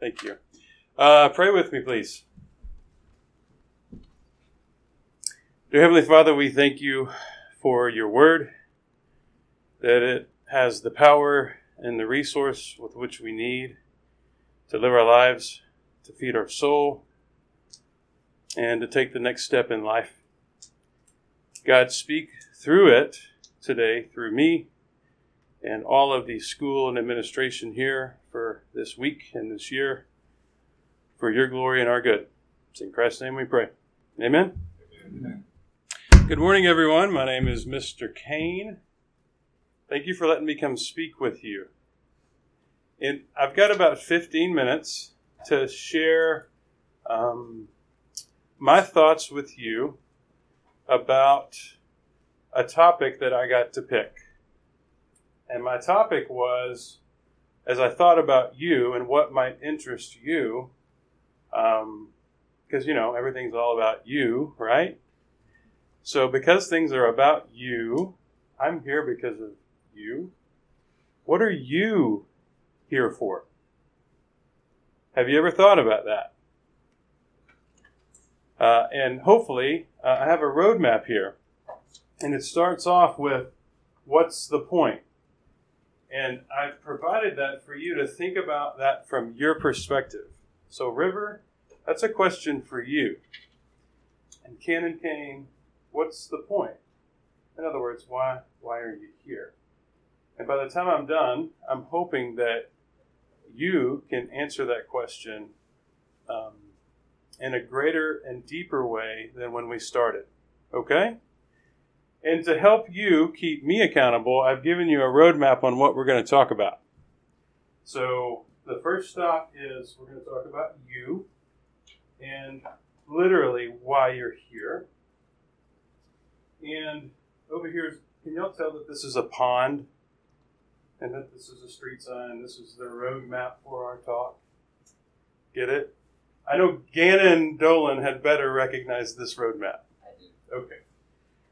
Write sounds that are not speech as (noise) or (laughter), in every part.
Thank you. Uh, pray with me, please. Dear Heavenly Father, we thank you for your word, that it has the power and the resource with which we need to live our lives, to feed our soul, and to take the next step in life. God, speak through it today, through me, and all of the school and administration here for this week and this year, for your glory and our good. It's in Christ's name we pray. Amen. Amen. Good morning, everyone. My name is Mr. Kane. Thank you for letting me come speak with you. And I've got about 15 minutes to share um, my thoughts with you about a topic that I got to pick. And my topic was as I thought about you and what might interest you, because, um, you know, everything's all about you, right? So, because things are about you, I'm here because of you. What are you here for? Have you ever thought about that? Uh, and hopefully, uh, I have a roadmap here. And it starts off with what's the point? And I've provided that for you to think about that from your perspective. So, River, that's a question for you. And Canon Kane, what's the point? In other words, why why are you here? And by the time I'm done, I'm hoping that you can answer that question um, in a greater and deeper way than when we started. Okay? And to help you keep me accountable, I've given you a roadmap on what we're going to talk about. So the first stop is we're going to talk about you and literally why you're here. And over here, can y'all tell that this is a pond? And that this is a street sign. This is the road map for our talk. Get it? I know Gannon Dolan had better recognize this road map. I do. Okay.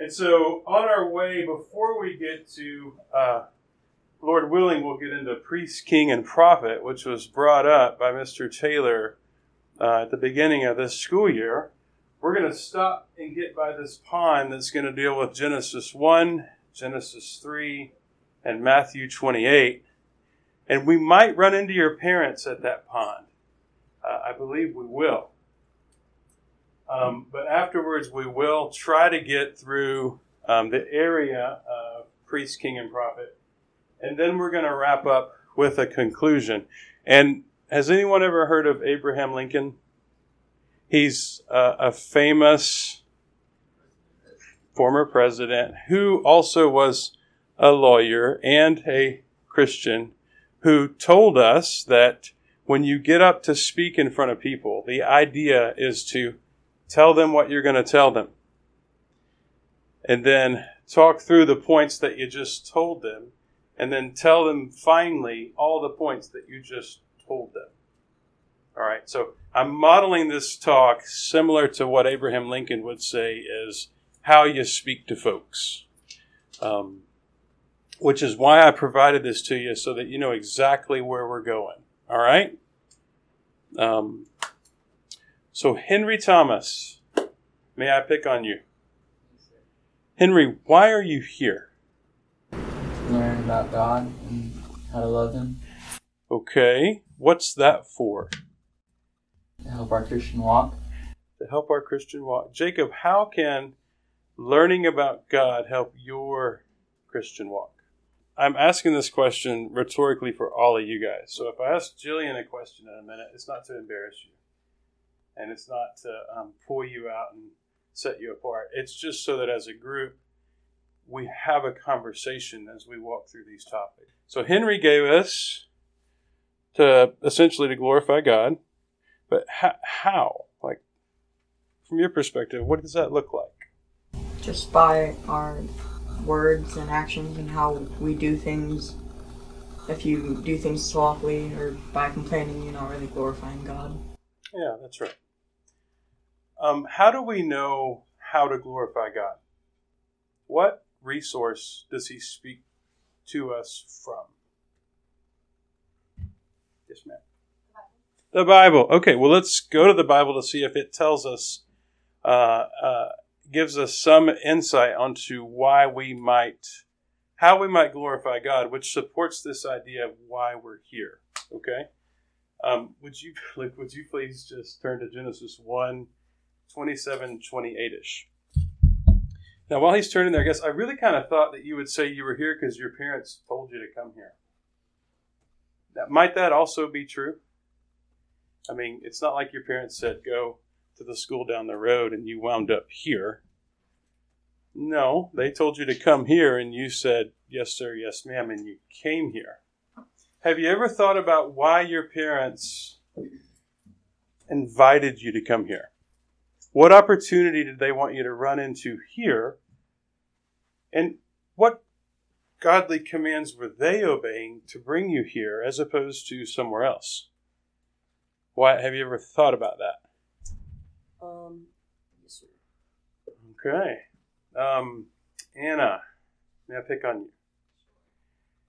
And so, on our way, before we get to, uh, Lord willing, we'll get into priest, king, and prophet, which was brought up by Mr. Taylor uh, at the beginning of this school year. We're going to stop and get by this pond that's going to deal with Genesis 1, Genesis 3, and Matthew 28. And we might run into your parents at that pond. Uh, I believe we will. Um, but afterwards, we will try to get through um, the area of priest, king, and prophet. And then we're going to wrap up with a conclusion. And has anyone ever heard of Abraham Lincoln? He's uh, a famous former president who also was a lawyer and a Christian who told us that when you get up to speak in front of people, the idea is to tell them what you're going to tell them. And then talk through the points that you just told them. And then tell them finally all the points that you just told them. All right, so I'm modeling this talk similar to what Abraham Lincoln would say is how you speak to folks. Um, which is why I provided this to you so that you know exactly where we're going. All right? Um, so, Henry Thomas, may I pick on you? Henry, why are you here? Learn about God and how to love Him. Okay, what's that for? To help our Christian walk. To help our Christian walk. Jacob, how can learning about God help your Christian walk? I'm asking this question rhetorically for all of you guys. So if I ask Jillian a question in a minute, it's not to embarrass you, and it's not to um, pull you out and set you apart. It's just so that as a group, we have a conversation as we walk through these topics. So Henry gave us to essentially to glorify God, but how, how? Like from your perspective, what does that look like? Just by our words and actions and how we do things. If you do things softly or by complaining, you're not really glorifying God. Yeah, that's right. Um, how do we know how to glorify God? What resource does He speak to us from? Yes, ma'am. The Bible. Okay, well, let's go to the Bible to see if it tells us, uh, uh, gives us some insight onto why we might, how we might glorify God, which supports this idea of why we're here. Okay? Um, would you (laughs) like, would you please just turn to Genesis 1, 27, 28 ish? Now, while he's turning there, I guess I really kind of thought that you would say you were here because your parents told you to come here. Now, might that also be true? I mean, it's not like your parents said, go to the school down the road and you wound up here. No, they told you to come here and you said, yes, sir, yes, ma'am, and you came here. Have you ever thought about why your parents invited you to come here? What opportunity did they want you to run into here? And what godly commands were they obeying to bring you here as opposed to somewhere else? Why have you ever thought about that? Um, yes, sir. Okay. Um, Anna, may I pick on you?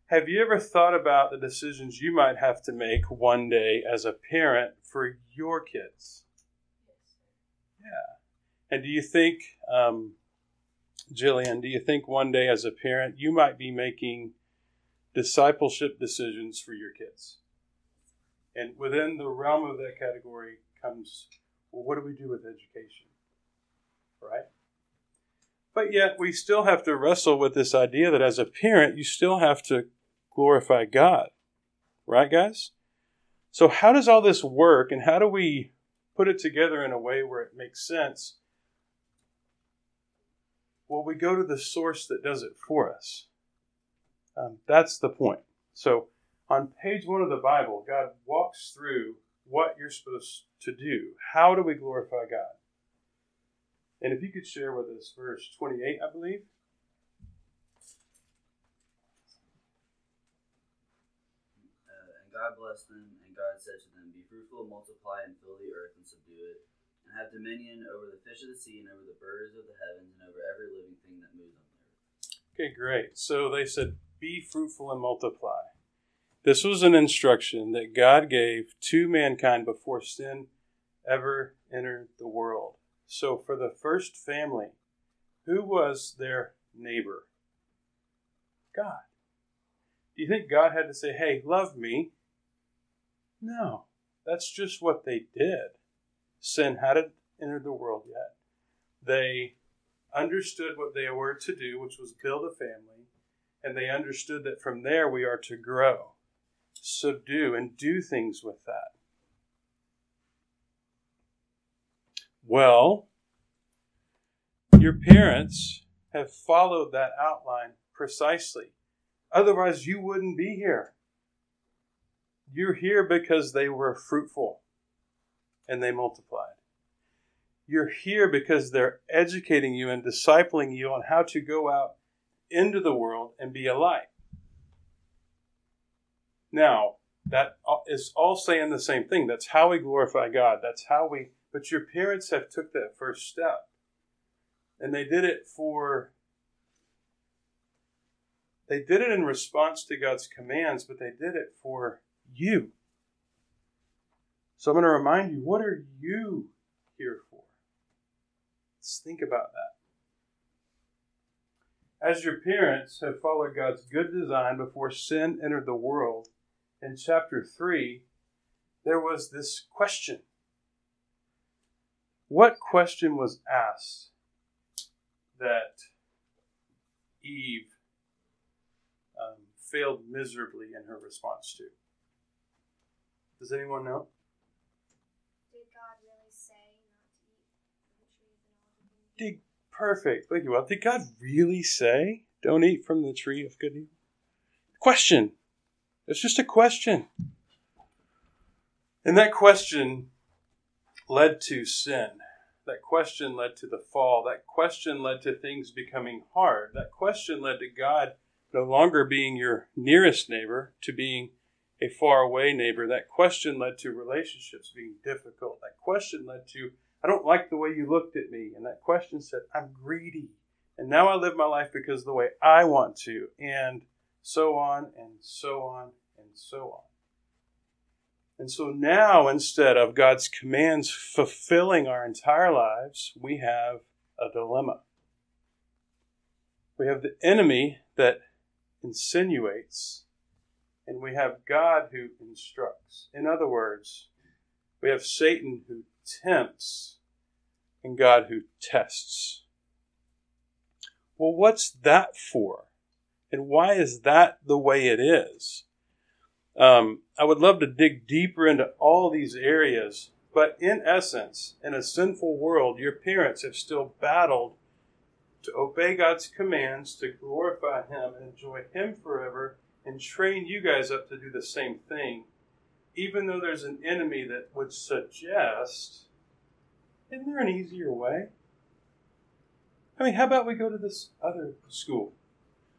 Have you ever thought about the decisions you might have to make one day as a parent for your kids? Yeah. And do you think, um, Jillian, do you think one day as a parent you might be making discipleship decisions for your kids? And within the realm of that category comes, well, what do we do with education? Right? But yet, we still have to wrestle with this idea that as a parent, you still have to glorify God. Right, guys? So, how does all this work, and how do we put it together in a way where it makes sense? Well, we go to the source that does it for us. Um, that's the point. So, on page one of the Bible, God walks through what you're supposed to do. How do we glorify God? And if you could share with us verse 28, I believe. Uh, and God blessed them, God said to them, Be fruitful, multiply, and fill the earth, and subdue it, and have dominion over the fish of the sea, and over the birds of the heavens, and over every living thing that moves on the earth. Okay, great. So they said, Be fruitful and multiply. This was an instruction that God gave to mankind before sin ever entered the world. So, for the first family, who was their neighbor? God. Do you think God had to say, hey, love me? No, that's just what they did. Sin hadn't entered the world yet. They understood what they were to do, which was build a family, and they understood that from there we are to grow subdue and do things with that. Well, your parents have followed that outline precisely. Otherwise, you wouldn't be here. You're here because they were fruitful and they multiplied. You're here because they're educating you and discipling you on how to go out into the world and be a light. Now, that is all saying the same thing. That's how we glorify God. That's how we but your parents have took that first step. And they did it for they did it in response to God's commands, but they did it for you. So I'm going to remind you, what are you here for? Let's think about that. As your parents have followed God's good design before sin entered the world, in chapter 3, there was this question. What question was asked that Eve um, failed miserably in her response to? Does anyone know? Did God really say not to eat from the tree of the knowledge of good and Did perfect. Thank you. Well, did God really say don't eat from the tree of good and evil? Question. It's just a question. And that question led to sin. That question led to the fall. That question led to things becoming hard. That question led to God no longer being your nearest neighbor to being a far away neighbor. That question led to relationships being difficult. That question led to, I don't like the way you looked at me. And that question said, I'm greedy. And now I live my life because of the way I want to. And so on and so on and so on. And so now, instead of God's commands fulfilling our entire lives, we have a dilemma. We have the enemy that insinuates, and we have God who instructs. In other words, we have Satan who tempts and God who tests. Well, what's that for? And why is that the way it is? Um, I would love to dig deeper into all these areas, but in essence, in a sinful world, your parents have still battled to obey God's commands, to glorify Him and enjoy Him forever, and train you guys up to do the same thing, even though there's an enemy that would suggest, isn't there an easier way? I mean, how about we go to this other school?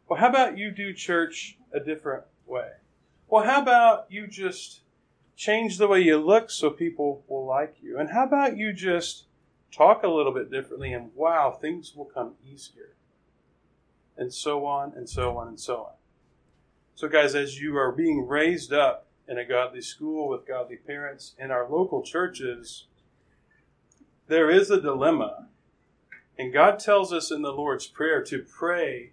Well, how about you do church a different way? Well, how about you just change the way you look so people will like you? And how about you just talk a little bit differently and wow, things will come easier? And so on and so on and so on. So, guys, as you are being raised up in a godly school with godly parents in our local churches, there is a dilemma. And God tells us in the Lord's Prayer to pray,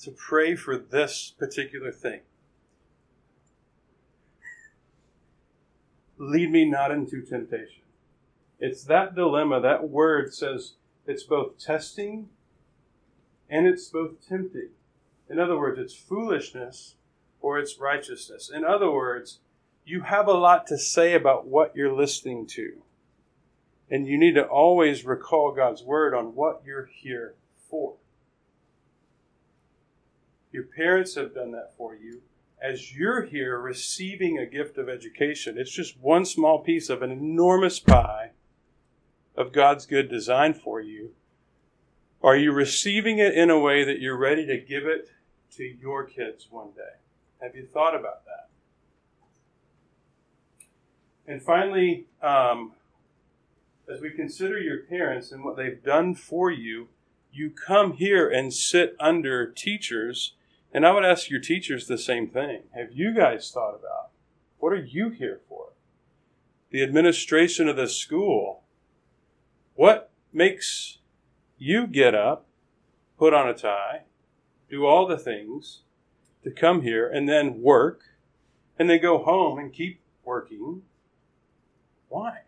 to pray for this particular thing. lead me not into temptation. It's that dilemma. That word says it's both testing and it's both tempting. In other words, it's foolishness or it's righteousness. In other words, you have a lot to say about what you're listening to. And you need to always recall God's word on what you're here for. Your parents have done that for you as you're here receiving a gift of education, it's just one small piece of an enormous pie of God's good design for you. Are you receiving it in a way that you're ready to give it to your kids one day? Have you thought about that? And finally, um, as we consider your parents and what they've done for you, you come here and sit under teachers and I would ask your teachers the same thing. Have you guys thought about what are you here for? The administration of the school. What makes you get up, put on a tie, do all the things to come here and then work and then go home and keep working? Why?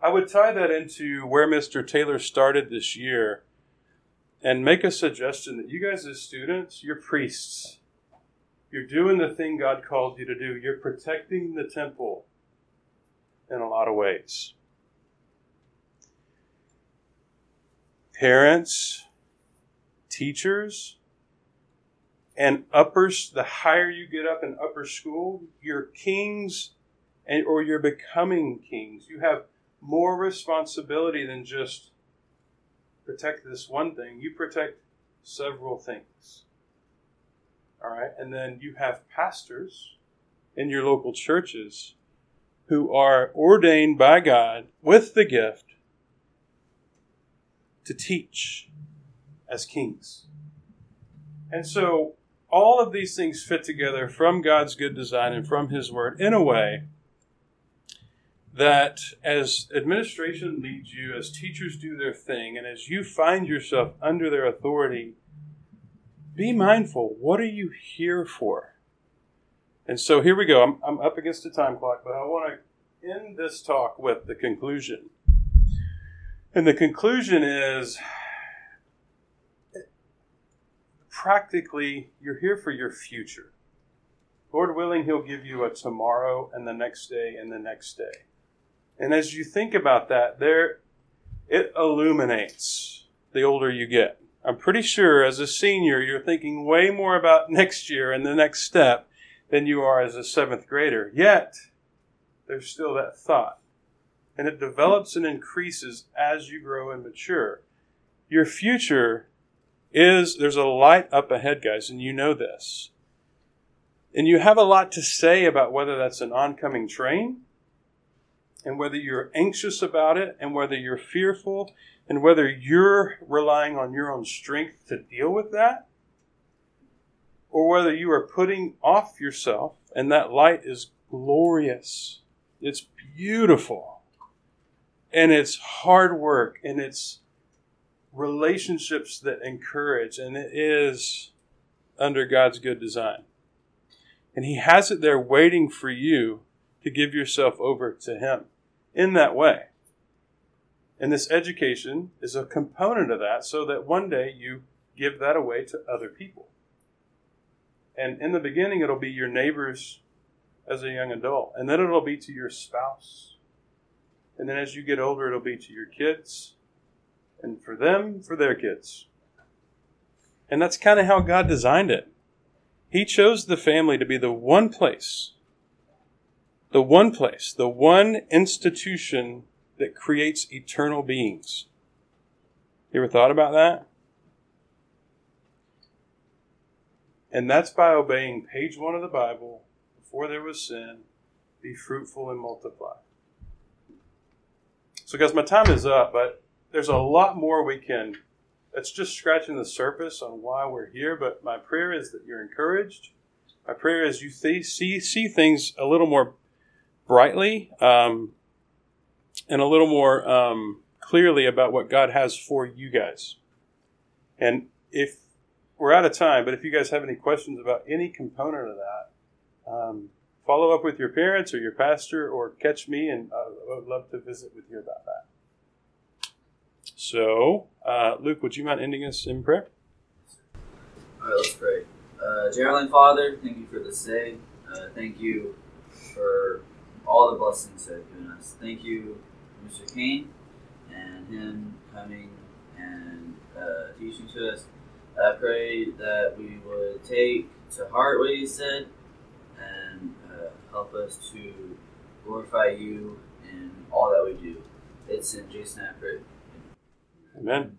I would tie that into where Mr. Taylor started this year and make a suggestion that you guys, as students, you're priests. You're doing the thing God called you to do. You're protecting the temple in a lot of ways. Parents, teachers, and uppers, the higher you get up in upper school, you're kings and, or you're becoming kings. You have more responsibility than just protect this one thing, you protect several things. All right? And then you have pastors in your local churches who are ordained by God with the gift to teach as kings. And so all of these things fit together from God's good design and from His Word in a way that as administration leads you, as teachers do their thing, and as you find yourself under their authority, be mindful. What are you here for? And so here we go. I'm, I'm up against a time clock, but I want to end this talk with the conclusion. And the conclusion is practically, you're here for your future. Lord willing, He'll give you a tomorrow and the next day and the next day. And as you think about that, there it illuminates the older you get. I'm pretty sure as a senior, you're thinking way more about next year and the next step than you are as a seventh grader. Yet, there's still that thought. And it develops and increases as you grow and mature. Your future is, there's a light up ahead, guys, and you know this. And you have a lot to say about whether that's an oncoming train and whether you're anxious about it and whether you're fearful and whether you're relying on your own strength to deal with that or whether you are putting off yourself and that light is glorious. It's beautiful. And it's hard work and it's relationships that encourage and it is under God's good design. And He has it there waiting for you to give yourself over to Him in that way. And this education is a component of that so that one day you give that away to other people. And in the beginning, it'll be your neighbors as a young adult, and then it'll be to your spouse. And then as you get older, it'll be to your kids, and for them, for their kids. And that's kind of how God designed it. He chose the family to be the one place, the one place, the one institution that creates eternal beings. You ever thought about that? And that's by obeying page one of the Bible before there was sin be fruitful and multiply. So, guys, my time is up, but there's a lot more we can. It's just scratching the surface on why we're here, but my prayer is that you're encouraged. My prayer is you see, see, see things a little more brightly um, and a little more um, clearly about what God has for you guys. And if we're out of time, but if you guys have any questions about any component of that, um, follow up with your parents or your pastor or catch me, and uh, I would love to visit with you about that. So, uh, Luke, would you mind ending us in prayer? All right, let's pray. Uh, Father, thank you for this day. Uh, thank you for all the blessings that you've given us. Thank you, Mr. Kane, and him coming and uh, teaching to us. I pray that we would take to heart what he said and uh, help us to glorify you in all that we do. It's in Jesus' pray. Amen.